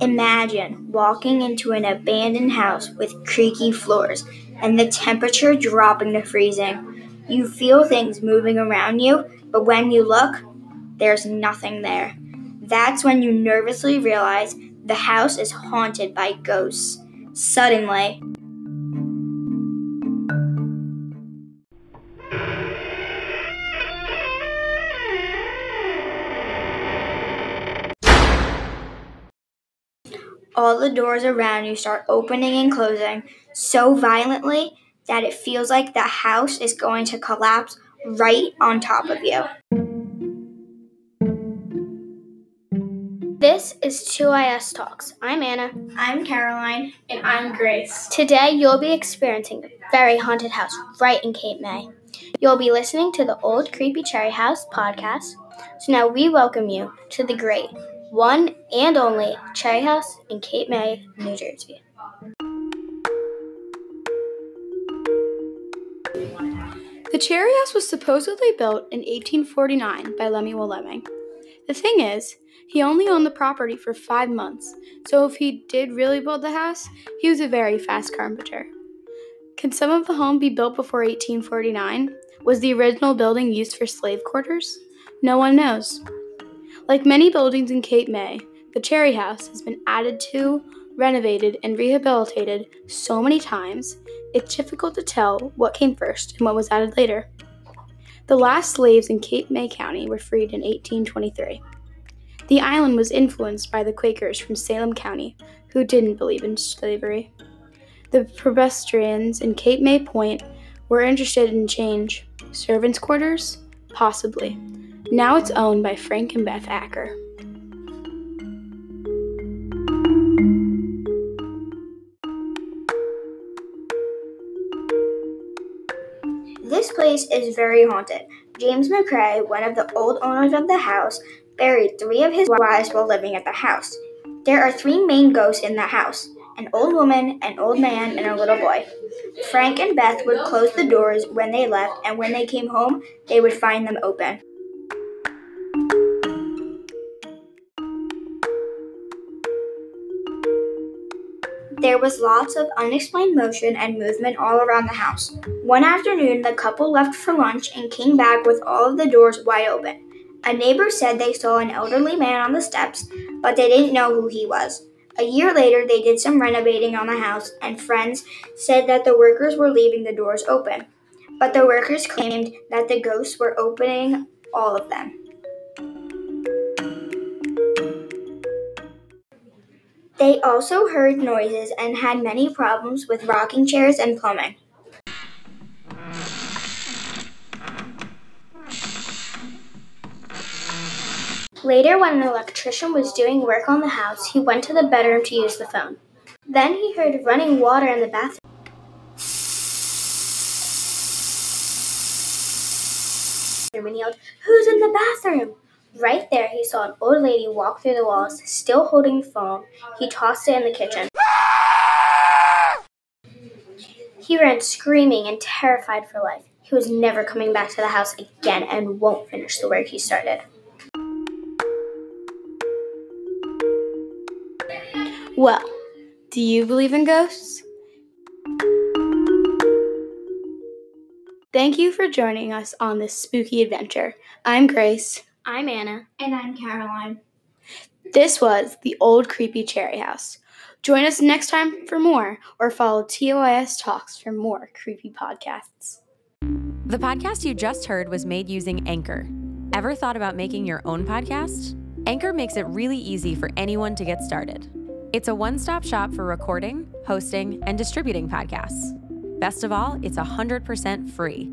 Imagine walking into an abandoned house with creaky floors and the temperature dropping to freezing. You feel things moving around you, but when you look, there's nothing there. That's when you nervously realize the house is haunted by ghosts. Suddenly, all the doors around you start opening and closing so violently that it feels like the house is going to collapse right on top of you. This is 2IS Talks. I'm Anna. I'm Caroline. And I'm Grace. Today you'll be experiencing a very haunted house right in Cape May. You'll be listening to the Old Creepy Cherry House podcast. So now we welcome you to the great, one and only Cherry House in Cape May, New Jersey. The Cherry House was supposedly built in 1849 by Lemuel Leaming. The thing is, he only owned the property for five months, so if he did really build the house, he was a very fast carpenter. Can some of the home be built before 1849? Was the original building used for slave quarters? No one knows. Like many buildings in Cape May, the Cherry House has been added to, renovated, and rehabilitated so many times, it's difficult to tell what came first and what was added later. The last slaves in Cape May County were freed in 1823. The island was influenced by the Quakers from Salem County, who didn't believe in slavery. The Presbyterians in Cape May Point were interested in change. Servants' quarters? Possibly. Now it's owned by Frank and Beth Acker. This place is very haunted. James McCrae, one of the old owners of the house, buried three of his wives while living at the house. There are three main ghosts in the house an old woman, an old man, and a little boy. Frank and Beth would close the doors when they left, and when they came home, they would find them open. There was lots of unexplained motion and movement all around the house. One afternoon, the couple left for lunch and came back with all of the doors wide open. A neighbor said they saw an elderly man on the steps, but they didn't know who he was. A year later, they did some renovating on the house, and friends said that the workers were leaving the doors open. But the workers claimed that the ghosts were opening all of them. They also heard noises and had many problems with rocking chairs and plumbing. Later, when an electrician was doing work on the house, he went to the bedroom to use the phone. Then he heard running water in the bathroom. And yelled, Who's in the bathroom? Right there, he saw an old lady walk through the walls, still holding the phone. He tossed it in the kitchen. He ran screaming and terrified for life. He was never coming back to the house again and won't finish the work he started. Well, do you believe in ghosts? Thank you for joining us on this spooky adventure. I'm Grace. I'm Anna. And I'm Caroline. This was the Old Creepy Cherry House. Join us next time for more, or follow TOIS Talks for more creepy podcasts. The podcast you just heard was made using Anchor. Ever thought about making your own podcast? Anchor makes it really easy for anyone to get started. It's a one stop shop for recording, hosting, and distributing podcasts. Best of all, it's 100% free.